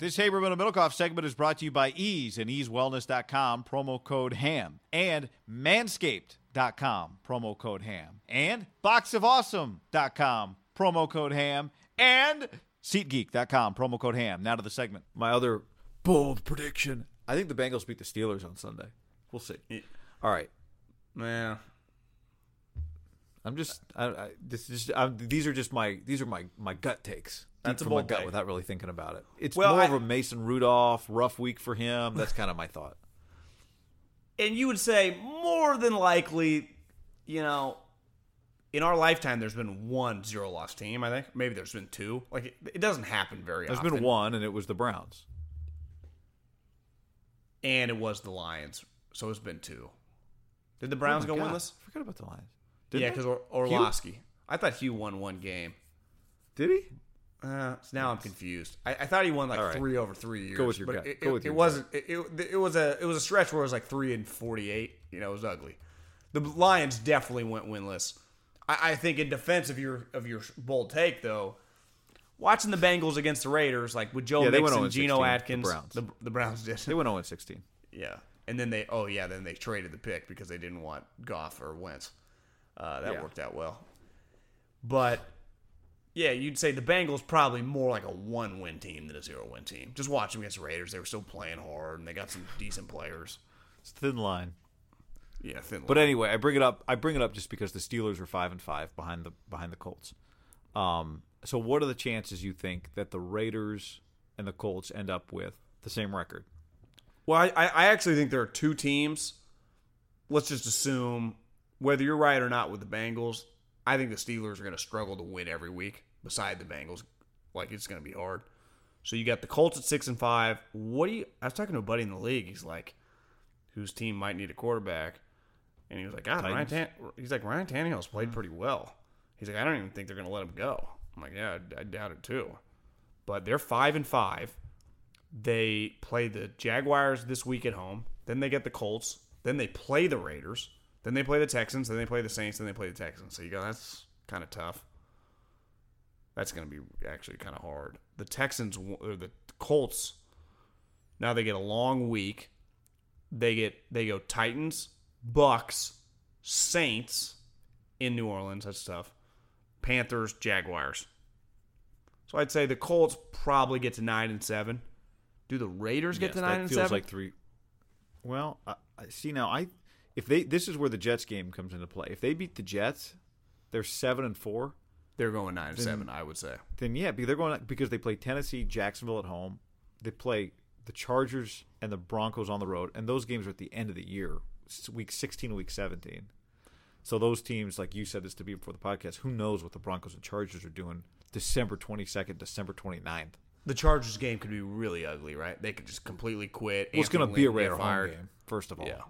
This Haberman and Middlekauff segment is brought to you by Ease and EaseWellness.com, promo code HAM, and Manscaped.com, promo code HAM, and BoxOfAwesome.com, promo code HAM, and SeatGeek.com, promo code HAM. Now to the segment. My other bold prediction. I think the Bengals beat the Steelers on Sunday. We'll see. All right. Man, I'm just. I, I, this is. I'm, these are just my. These are my my gut takes. That's a from my gut take. without really thinking about it. It's Well, more I- of a Mason Rudolph rough week for him. That's kind of my thought. and you would say more than likely, you know, in our lifetime, there's been one zero loss team. I think maybe there's been two. Like it, it doesn't happen very There's often. There's been one, and it was the Browns. and it was the Lions, so it's been two. Did the oh Browns Oh go God. winless? I forgot about the Lions. Yeah, Didn't because or- Orlovsky. I thought Hugh won one game. Did he? Uh, so now I'm confused. I, I thought he won like right. three over three years. Go with your but gut. It, Go it- with your it wasn't. It, it, it was a it was a stretch where it was like three and forty eight. You know, it was ugly. The Lions definitely went winless. I, I think in defense of your of your bold take though, watching the Bengals against the Raiders, like with Joe Yeah, Mixon, 0-16, Geno the Atkins, Browns. the, the Browns did. They went 0 16. Yeah, and then they oh yeah, then they traded the pick because they didn't want Goff or Wentz. Uh, that Yeah. worked out well. But yeah, you'd say the Bengals probably more like a one-win team than a zero-win team. Just watch them against the Raiders; they were still playing hard and they got some decent players. It's a thin line. Yeah, thin. But anyway, I bring it up. I bring it up just because the Steelers are five and five behind the behind the Colts. Um, so what are the chances you think that the Raiders and the Colts end up with the same record? well, I I actually think there are two teams. Let's just assume whether you're right or not with the Bengals. I think the Steelers are going to struggle to win every week. Beside the Bengals, like it's going to be hard. So you got the Colts at six and five. What do you? I was talking to a buddy in the league. He's like, whose team might need a quarterback, and he was like, God, Ryan. Tan-, he's like Ryan Tannehill's played mm-hmm. pretty well. He's like, I don't even think they're going to let him go. I'm like, yeah, I, I doubt it too. But they're five and five. They play the Jaguars this week at home. Then they get the Colts. Then they play the Raiders. Then they play the Texans. Then they play the Saints. Then they play the Texans. So you go, that's kind of tough. That's going to be actually kind of hard. The Texans or the Colts. Now they get a long week. They get they go Titans, Bucks, Saints in New Orleans. That's tough. Panthers, Jaguars. So I'd say the Colts probably get to nine and seven. Do the Raiders get Yes, to nine that and feels seven? like three. Well, I see now. I if they this is where the Jets game comes into play. If they beat the Jets, they're seven and four. They're going nine and seven. I would say. Then yeah, because they're going because they play Tennessee, Jacksonville at home. They play the Chargers and the Broncos on the road, and those games are at the end of the year, week sixteen, week seventeen. So those teams, like you said this to be before the podcast, who knows what the Broncos and Chargers are doing December twenty second, December 29th. The Chargers game could be really ugly, right? They could just completely quit. Well, it's going to be a Raider home game, first of all. Yeah.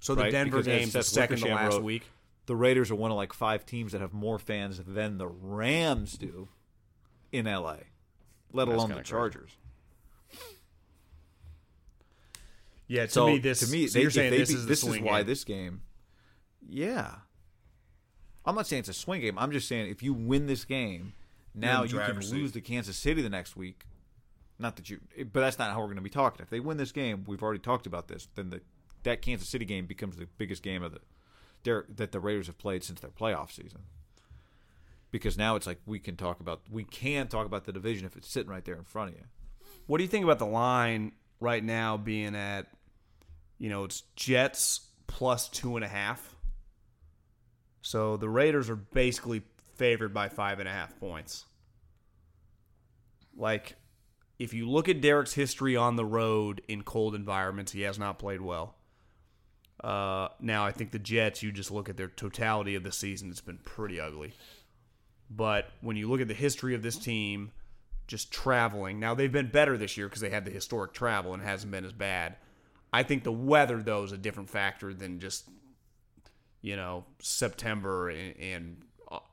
So the Denver Because as game's the second to last wrote, week. The Raiders are one of like five teams that have more fans than the Rams do. in LA, let That's alone kinda the crazy. Chargers. Yeah, to So me, this to me, so they, you're saying they this be- is the this swing why game. this game. Yeah, I'm not saying it's a swing game. I'm just saying if you win this game, now you can driver's lose seat. to Kansas City the next week. Not that you, but that's not how we're going to be talking. If they win this game, we've already talked about this. Then the that Kansas City game becomes the biggest game of the their, that the Raiders have played since their playoff season. Because now it's like we can talk about we can talk about the division if it's sitting right there in front of you. What do you think about the line right now being at, you know, it's Jets plus two and a half. So the Raiders are basically favored by five and a half points. Like, if you look at Derek's history on the road in cold environments, he has not played well. Uh, now, I think the Jets, you just look at their totality of the season, it's been pretty ugly. But when you look at the history of this team, just traveling, now they've been better this year because they had the historic travel and hasn't been as bad. I think the weather, though, is a different factor than just, you know, September and, and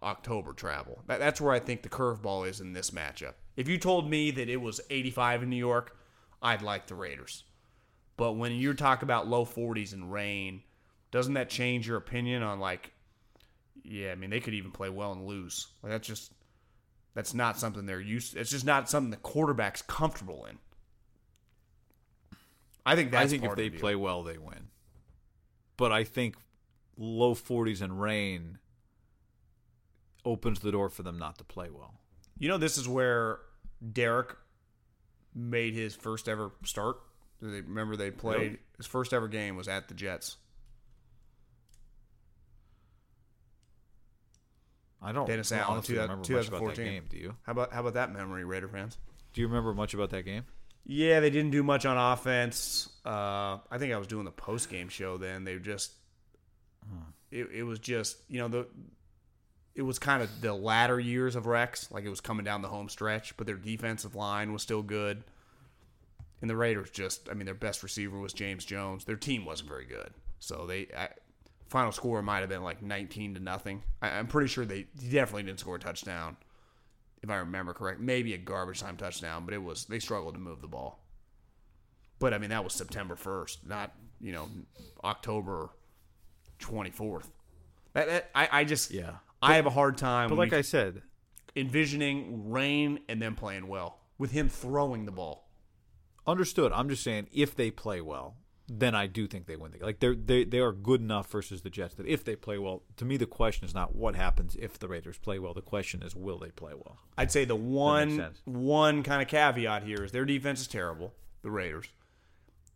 October travel. That, that's where I think the curveball is in this matchup. If you told me that it was 85 in New York, I'd like the Raiders. But when you talk about low 40s and rain, doesn't that change your opinion on like, yeah, I mean they could even play well and lose. Like that's just that's not something they're used. To. It's just not something the quarterback's comfortable in. I think that's I think if they the play well, they win. But I think low 40s and rain opens the door for them not to play well. You know, this is where Derek made his first ever start. Do they remember they played his first ever game was at the Jets. I don't Dennis I Allen, honestly two- remember much about that 2014. game. Do you? How about how about that memory, Raider fans? Do you remember much about that game? Yeah, they didn't do much on offense. Uh, I think I was doing the post game show then. They just it, it was just you know the it was kind of the latter years of Rex, like it was coming down the home stretch, but their defensive line was still good. And the Raiders just, I mean, their best receiver was James Jones. Their team wasn't very good, so they I, final score might have been like nineteen to nothing. I, I'm pretty sure they definitely didn't score a touchdown if I remember correct. Maybe a garbage time touchdown, but it was they struggled to move the ball. But I mean, that was September first, not you know October twenty fourth. That, that I, I just Yeah. I have a hard time. But like I said, envisioning rain and then playing well with him throwing the ball. Understood. I'm just saying if they play well, then I do think they win. The, like they're they they are good enough versus the Jets that if they play well, to me the question is not what happens if the Raiders play well. The question is will they play well? I'd say the one one kind of caveat here is their defense is terrible, the Raiders.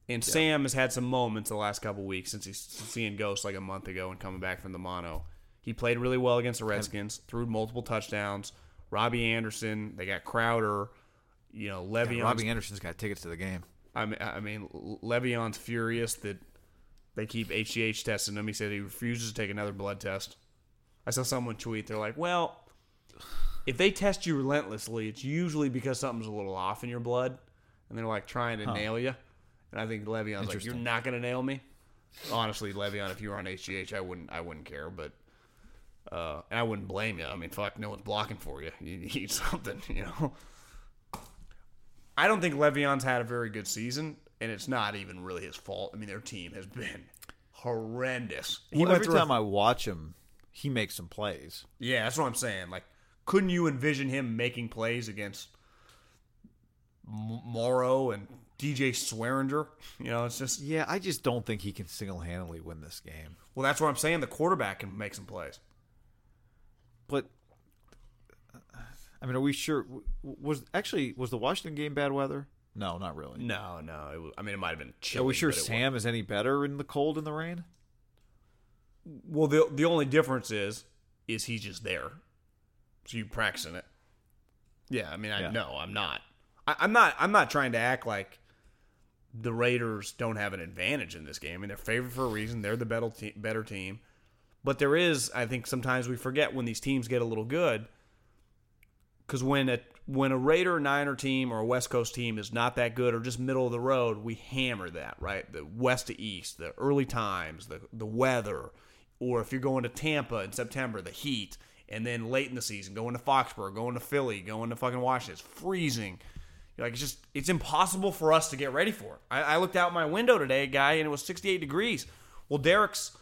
And Sam has had some moments the last couple weeks since he's seeing ghosts like a month ago and coming back from the mono. He played really well against the Redskins, threw multiple touchdowns. Robbie Anderson, they got Crowder, you know, Le'Veon. Robbie Anderson's got tickets to the game. I mean, I mean, Le'Veon's furious that they keep HGH testing him. He said he refuses to take another blood test. I saw someone tweet. They're like, "Well, if they test you relentlessly, it's usually because something's a little off in your blood, and they're like trying to nail you." And I think Le'Veon's like, "You're not going to nail me." Honestly, Le'Veon, if you were on HGH, I wouldn't, I wouldn't care, but. Uh, and I wouldn't blame you. I mean, fuck, no one's blocking for you. You need something, you know. I don't think Le'Veon's had a very good season, and it's not even really his fault. I mean, their team has been horrendous. He Well, every time I watch him, he makes some plays. yeah, that's what I'm saying. Like, couldn't you envision him making plays against M- Morrow and DJ Swearinger? You know, it's just Yeah, I just don't think he can single handedly win this game. well, that's what I'm saying. The quarterback can make some plays. But I mean, are we sure? Was actually was the Washington game bad weather? No, not really. No, no. It was, I mean, it might have been chilly. Are we sure but it Sam is any better in the cold and the rain? Well, the the only difference is is he's just there, so you practicing it. Yeah, I mean, I Yeah. no, I'm not. I, I'm not. I'm not trying to act like the Raiders don't have an advantage in this game. I mean, they're favored for a reason. They're the better te- better team, but there is. I think sometimes we forget when these teams get a little good, because when a when a Raider Niner team or a West Coast team is not that good or just middle of the road, we hammer that right. The west to east, the early times, the the weather, or if you're going to Tampa in September, the heat, And then late in the season, going to Foxborough, going to Philly, going to fucking Washington. It's freezing. Like it's just it's impossible for us to get ready for. I, I looked out my window today, guy, and it was 68 degrees. Well, Derek's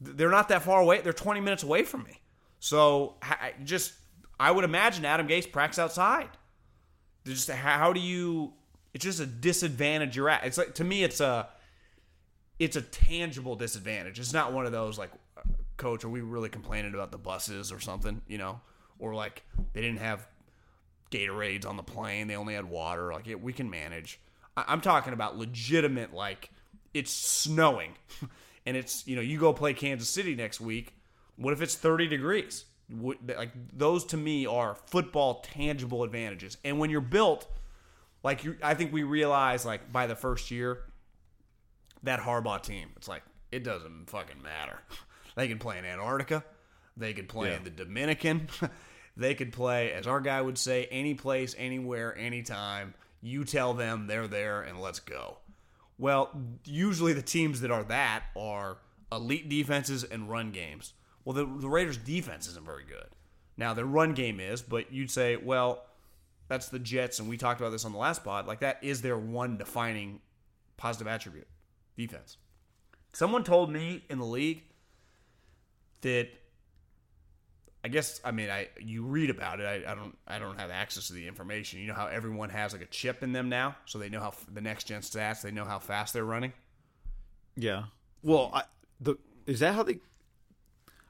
they're not that far away. They're 20 minutes away from me. So just I would imagine Adam Gase practice outside. They're Just how do you? It's just a disadvantage you're at. It's like to me, it's a it's a tangible disadvantage. It's not one of those like, coach, are we really complaining about the buses or something? You know, or like they didn't have Gatorades on the plane. They only had water. Like yeah, we can manage. I- I'm talking about legitimate. Like it's snowing, and it's you know you go play Kansas City next week. What if it's 30 degrees? Like those to me are football tangible advantages. And when you're built, like you, I think we realize like by the first year, that Harbaugh team, it's like it doesn't fucking matter. They can play in Antarctica, they could play in the Dominican, they could play, as our guy would say, any place, anywhere, anytime. You tell them they're there and let's go. Well, usually the teams that are that are elite defenses and run games. Well, the, the Raiders' defense isn't very good. Now, their run game is, but you'd say, well, that's the Jets, and we talked about this on the last pod. Like, that is their one defining positive attribute defense. Someone told me in the league that I guess I mean I you read about it. I, I don't I don't have access to the information. You know how everyone has like a chip in them now, so they know how the next gen stats. They know how fast they're running. Yeah. Well, I, the is that how they?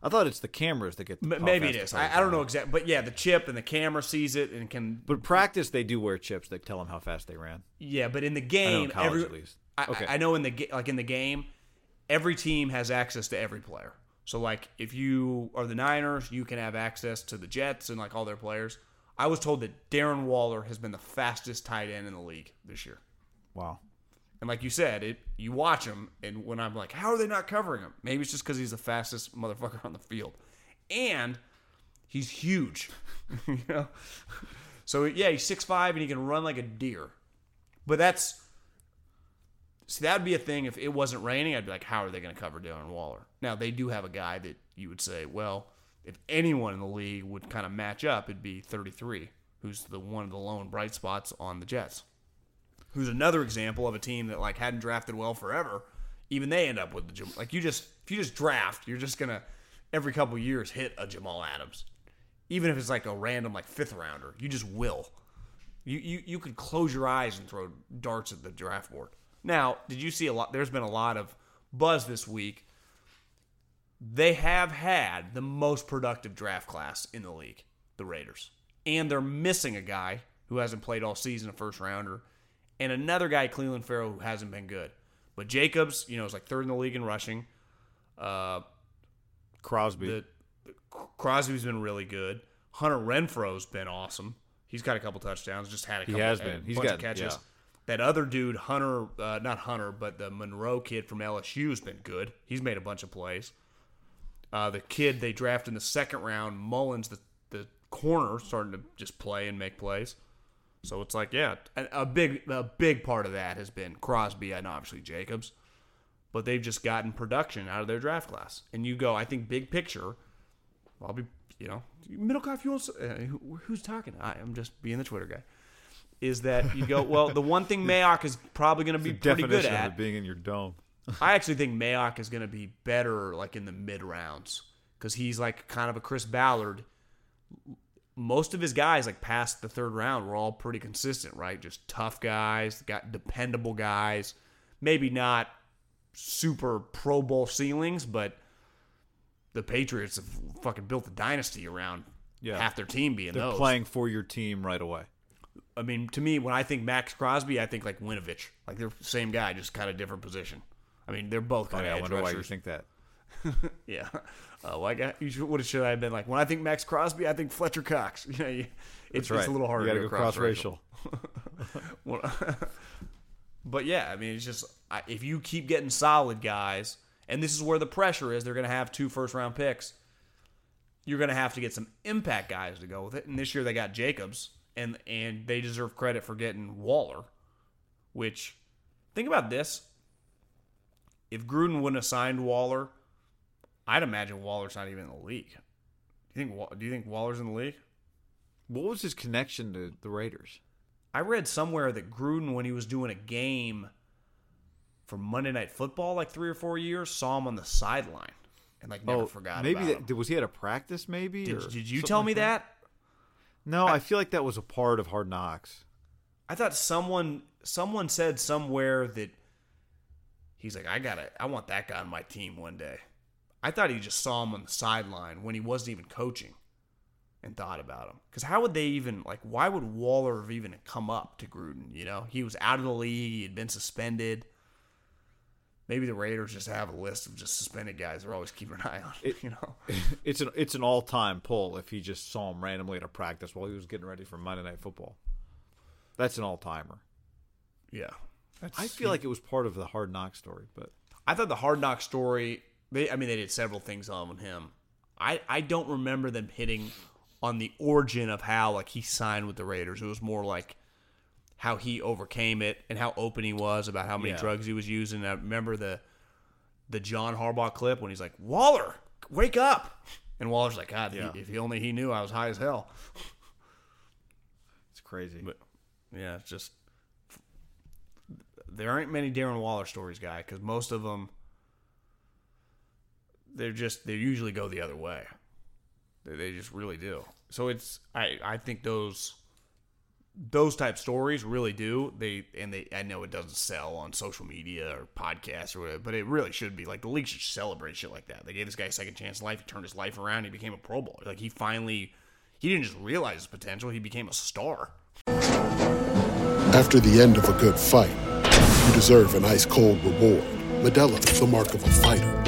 I thought it's the cameras that get. M- maybe it is. I, I don't know exactly, but yeah, the chip and the camera sees it and can. But practice, they do wear chips that tell them how fast they ran. Yeah, but in the game, in college every, at least. I, Okay. I, I know in the like in the game, every team has access to every player. So like if you are the Niners, you can have access to the Jets and like all their players. I was told that Darren Waller has been the fastest tight end in the league this year. Wow. And like you said, it you watch him, and when I'm like, how are they not covering him? Maybe it's just because he's the fastest motherfucker on the field, and he's huge, you know. So yeah, he's six five and he can run like a deer. But that's see that'd be a thing if it wasn't raining. I'd be like, how are they going to cover Darren Waller? Now they do have a guy that you would say, well, if anyone in the league would kind of match up, it'd be 33, who's the one of the lone bright spots on the Jets who's another example of a team that like hadn't drafted well forever. Even they end up with the Jam- like you just if you just draft, you're just gonna every couple years hit a Jamal Adams, even if it's like a random like fifth rounder. You just will. You you you could close your eyes and throw darts at the draft board. Now, did you see a lot? There's been a lot of buzz this week. They have had the most productive draft class in the league, the Raiders, and they're missing a guy who hasn't played all season, a first rounder, and another guy, Clelin Ferrell, who hasn't been good. But Jacobs, you know, is like third in the league in rushing. Uh, Crosby. the, the Crosby's been really good. Hunter Renfrow's been awesome. He's got a couple touchdowns. Just had a He couple. has a been. He's bunch got- of catches. yeah. That other dude, Hunter, uh, not Hunter, but the Moreau kid from LSU has been good. He's made a bunch of plays. Uh, the kid they drafted in the second round, Mullins, the the corner, starting to just play and make plays. So it's like, yeah, a, a big a big part of that has been Crosby and obviously Jacobs, but they've just gotten production out of their draft class. And you go, I think big picture, I'll be, you know, you want uh, who, who's talking? I, I'm just being the Twitter guy. Is that you go? Well, the one thing Mayock is probably going to be pretty good at. being in your dome. I actually think Mayock is going to be better like in the mid rounds because he's like kind of a Chris Ballard. Most of his guys, like past the third round, were all pretty consistent, right? Just tough guys, got dependable guys. Maybe not super Pro Bowl ceilings, but the Patriots have fucking built a dynasty around Yeah. half their team being They're those. playing for your team right away. I mean, to me, when I think Maxx Crosby, I think like Winovich. Like they're the same guy, just kind of different position. I mean, they're both Oh, kind I of edge wonder why you think that. Yeah. Uh, well, I got, you should, what should I have been like? When I think Maxx Crosby, I think Fletcher Cox. You know, you, it's, right. it's a little harder You gotta to go cross cross racial. But yeah, I mean, it's just I, if you keep getting solid guys, and this is where the pressure is, they're going to have two first round picks. You're going to have to get some impact guys to go with it. And this year they got Jacobs, and and they deserve credit for getting Waller. Which, think about this: if Gruden wouldn't have signed Waller, I'd imagine Waller's not even in the league. Do you think do you think Waller's in the league? What was his connection to the Raiders? I read somewhere that Gruden, when he was doing a game for Monday Night Football, like three or four years, saw him on the sideline and like never oh, forgot Oh, maybe about that, was he at a practice? Maybe Did, did you tell like me that? No, I, feel like that was a part of Hard Knocks. I thought someone someone said somewhere that he's like, I gotta, I want that guy on my team one day. I thought he just saw him on the sideline when he wasn't even coaching, and thought about him. Because how would they even like? Why would Waller have even come up to Gruden? You know, he was out of the league. He had been suspended. Maybe the Raiders just have a list of just suspended guys they're always keeping an eye on. you know, It's an it's an all time pull if he just saw him randomly at a practice while he was getting ready for Monday Night Football. That's an all timer. yeah. I feel like it was part of the Hard Knock story, but I thought the Hard Knock story. They, I mean, they did several things on him. I, I don't remember them hitting on the origin of how like he signed with the Raiders. It was more like how he overcame it and how open he was about how many Yeah. drugs he was using. I remember the the John Harbaugh clip when he's like, "Waller, wake up," and Waller's like, "God, Yeah. if he only he knew I was high as hell." it's crazy. But yeah, it's just there aren't many Darren Waller stories, guy, because most of them they're just they usually go the other way. They, they just really do. So it's I I think those those type stories really do they and they I know it doesn't sell on social media or podcasts or whatever, but it really should be like the league should celebrate shit like that. They gave this guy a second chance in life. He turned his life around. He became a Pro Bowler. Like he finally he didn't just realize his potential. He became a star. After the end of a good fight, you deserve an ice cold reward. Modelo is the mark of a fighter.